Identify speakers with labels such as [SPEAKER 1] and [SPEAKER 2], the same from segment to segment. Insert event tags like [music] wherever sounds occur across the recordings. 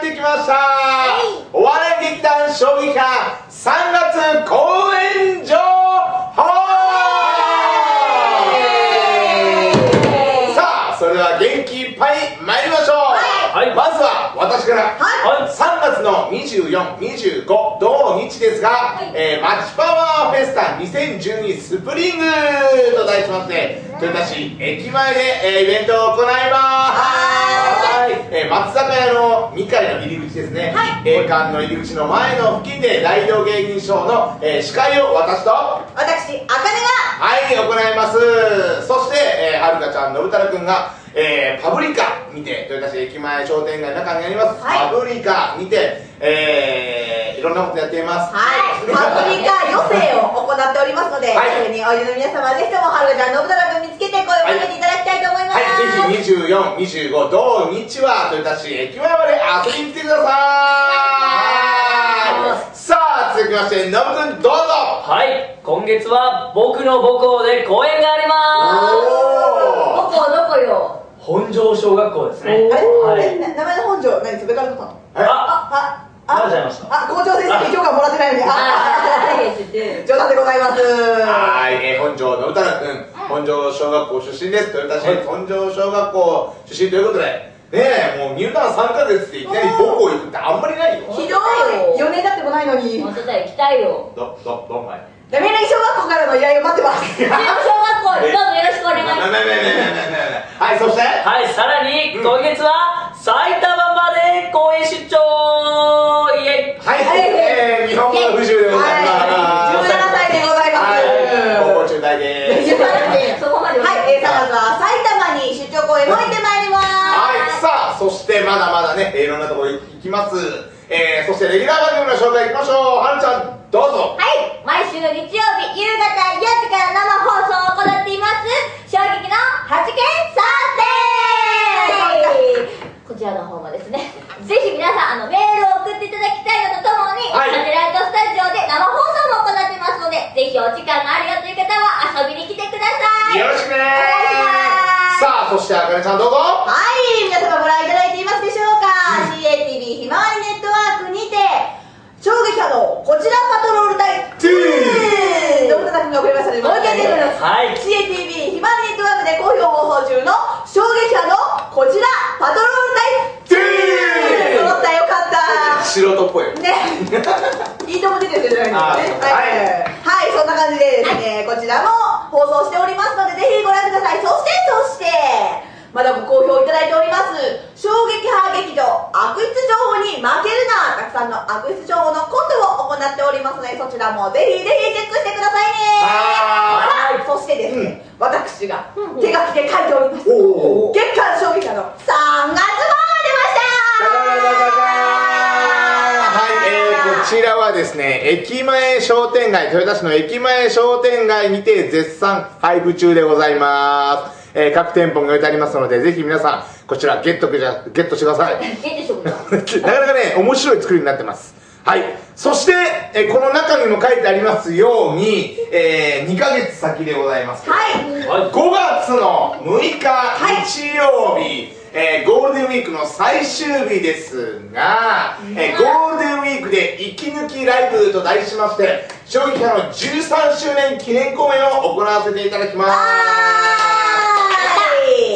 [SPEAKER 1] ってきました、お笑い劇団将棋派3月公演情報さあそれでは元気いっぱい参りましょう、
[SPEAKER 2] はい。
[SPEAKER 1] まずは私から、
[SPEAKER 2] はい。
[SPEAKER 1] 3月の2425土日ですが、えーマッチパワーフェスタ2012スプリングと題しまして豊田市駅前で、えーイベントを行いますはい。えー松坂屋の2階の入り口ですね、
[SPEAKER 3] はい。
[SPEAKER 1] 栄冠の入り口の前の付近で大道芸人賞の、えー司会を私と？
[SPEAKER 3] 私、あかねが。
[SPEAKER 1] はい、行います。そして、えー、はるかちゃん、のぶたらくんが、えー、パブリカにて、豊田市駅前商店街の中にあります、
[SPEAKER 3] はい。
[SPEAKER 1] パブリカにて、えー、いろんなことやっています。
[SPEAKER 3] はい、パプリカ予選を行っておりますので、
[SPEAKER 1] はい。
[SPEAKER 3] においでの皆様、ぜひともはるかちゃん、のぶたらくん見つけて声をかけていただきたいと思います。
[SPEAKER 1] はい、24、25、土日は豊田市駅前まで遊びに来てください。さあ、続きまして、のぶくんどうぞ。
[SPEAKER 2] はい今月は僕の母校で公演があります
[SPEAKER 1] おー。
[SPEAKER 3] どこどこよ。
[SPEAKER 2] 本庄小学校ですね
[SPEAKER 3] あれ、
[SPEAKER 2] はい
[SPEAKER 3] 名前の本庄、何、それから取ったの
[SPEAKER 1] はい
[SPEAKER 2] あ
[SPEAKER 3] あ、あ、
[SPEAKER 2] あ、
[SPEAKER 3] 校長先生に許可もらってないのに、あ、冗談でございます。
[SPEAKER 1] はい、えー本庄の歌くん、本庄小学校出身です。豊田市
[SPEAKER 2] はい
[SPEAKER 1] 本庄小学校出身ということで、ねえ、もう入団3ヶ月でいきなり母校行くってあんまりないよ。
[SPEAKER 3] ひどい、4年経ってもないのに、
[SPEAKER 4] 本当だよ、行きたいよ。
[SPEAKER 1] ど、ど、どんまい。
[SPEAKER 3] ダメな小学校からの依頼を待ってます。
[SPEAKER 4] 中小学校、どうぞよろしくお願いします。
[SPEAKER 1] ねねねねねねねはい、そして、
[SPEAKER 2] はいさらに今月は埼玉まで公演出張イエイ
[SPEAKER 1] はい、
[SPEAKER 3] はい
[SPEAKER 1] えー、日本語の不自由でございます。
[SPEAKER 3] はい、17歳でございます。
[SPEAKER 1] はい、高校中大です。
[SPEAKER 3] はい、
[SPEAKER 4] そこまでお願
[SPEAKER 3] はい、えー、
[SPEAKER 4] いします
[SPEAKER 3] 3月は埼玉に出張公演を行ってまいります。
[SPEAKER 1] はい、さあ、そしてまだいろんなところ行きます。えー、そしてレギュラー番組の紹介いきましょう。はるちゃん、どうぞ。
[SPEAKER 4] はい、毎週の日曜日夕方4時から生放送を行っています。衝撃の8件3点こちらの方もですねぜひ皆さんあのメールを送っていただきたいのとともに、
[SPEAKER 1] はい。
[SPEAKER 4] サテライトスタジオで生放送も行っていますのでぜひお時間があるよという方は遊びに来てください。
[SPEAKER 1] よろしくね
[SPEAKER 4] お願いします。
[SPEAKER 1] さあ、そしてあかねちゃんどうぞ。
[SPEAKER 3] はい、皆様ご覧いただいていますでしょうか、CATV ひまわりネットワークにて、衝撃波のこちらパトロール隊2どんな作品が送りましたので、もう一回言ってみます。
[SPEAKER 2] はい
[SPEAKER 3] CATV ひまわりネットワークで好評放送中の衝撃波のこちらパトロール隊2揃ったよかった
[SPEAKER 1] 素人っぽい。
[SPEAKER 3] ね、[laughs] いいとも出てるじゃない
[SPEAKER 1] あ
[SPEAKER 3] ですか
[SPEAKER 1] ー
[SPEAKER 3] ね。はい、はい、そんな感じでですね、こちらも放送しておりますので、ぜひご覧ください。そして、そして、まだご好評いただいております、衝撃派劇場、悪質情報に負けるな、たくさんの悪質情報のコントを行っておりますので、そちらもぜひぜひチェックしてくださいね。
[SPEAKER 1] は
[SPEAKER 3] はい、そしてですね、私が手書きで書いております、
[SPEAKER 1] おー
[SPEAKER 3] 月刊衝撃派の3月号が出ました。
[SPEAKER 1] はい、えー、こちらはですね、駅前商店街、豊田市の駅前商店街にて絶賛配布中でございます。えー、各店舗に置いてありますので、ぜひ皆さん、こちらゲットじゃ、ゲットしてください。
[SPEAKER 4] ゲットしてください。[laughs]
[SPEAKER 1] なかなかね、面白い作りになってます。はい。そして、えーこの中にも書いてありますように、えー、2ヶ月先でございます。
[SPEAKER 3] はい。
[SPEAKER 2] はい。
[SPEAKER 1] 5月の6日日曜日、えーゴールデンウィークの最終日ですが、えーゴールデンウィークで息抜きライブと題しまして将棋派の13周年記念公演を行わせていただきます。
[SPEAKER 3] はい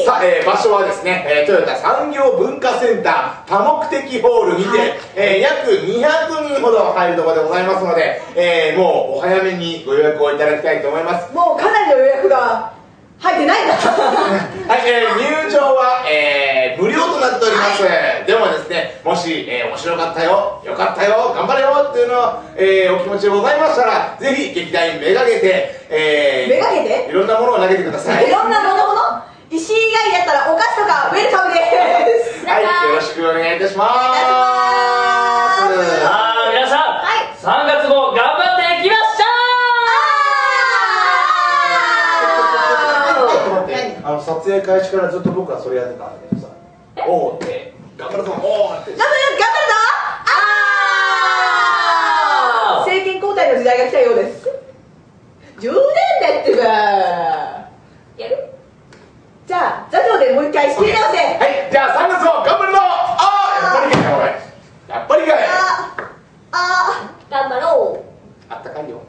[SPEAKER 1] さあ、えー場所はですね、えートヨタ産業文化センター多目的ホールにて、
[SPEAKER 3] はい。
[SPEAKER 1] えー約200人ほど入るところでございますので、えーもうお早めにご予約をいただきたいと思います。
[SPEAKER 3] もうかなりの予約が入ってないんだ [laughs]
[SPEAKER 1] はい、えー入場は、えー無料となっております、でもですねもし、えー面白かったよよかったよ頑張れよっていうのを、えーお気持ちでございましたらぜひ劇団にめがけて、えー
[SPEAKER 3] めがけて？
[SPEAKER 1] いろんなものを投げてください。
[SPEAKER 3] いろんなもの以外だったらお菓子とかウェルカムです。[laughs]
[SPEAKER 1] はい、よろしくお願いいたします。
[SPEAKER 3] お願いします。
[SPEAKER 2] さあ皆さん、
[SPEAKER 4] はい。
[SPEAKER 2] 3月号頑張っていきまし
[SPEAKER 1] ちょっと待って
[SPEAKER 3] 何
[SPEAKER 1] あの撮影開始からずっと僕はそれやってたんだけどさおーって。頑張るぞおーって。
[SPEAKER 3] 頑張る頑張るぞ政権交代の時代が来たようです。10年だってば
[SPEAKER 1] 頑張ろう。あったかい
[SPEAKER 4] よ。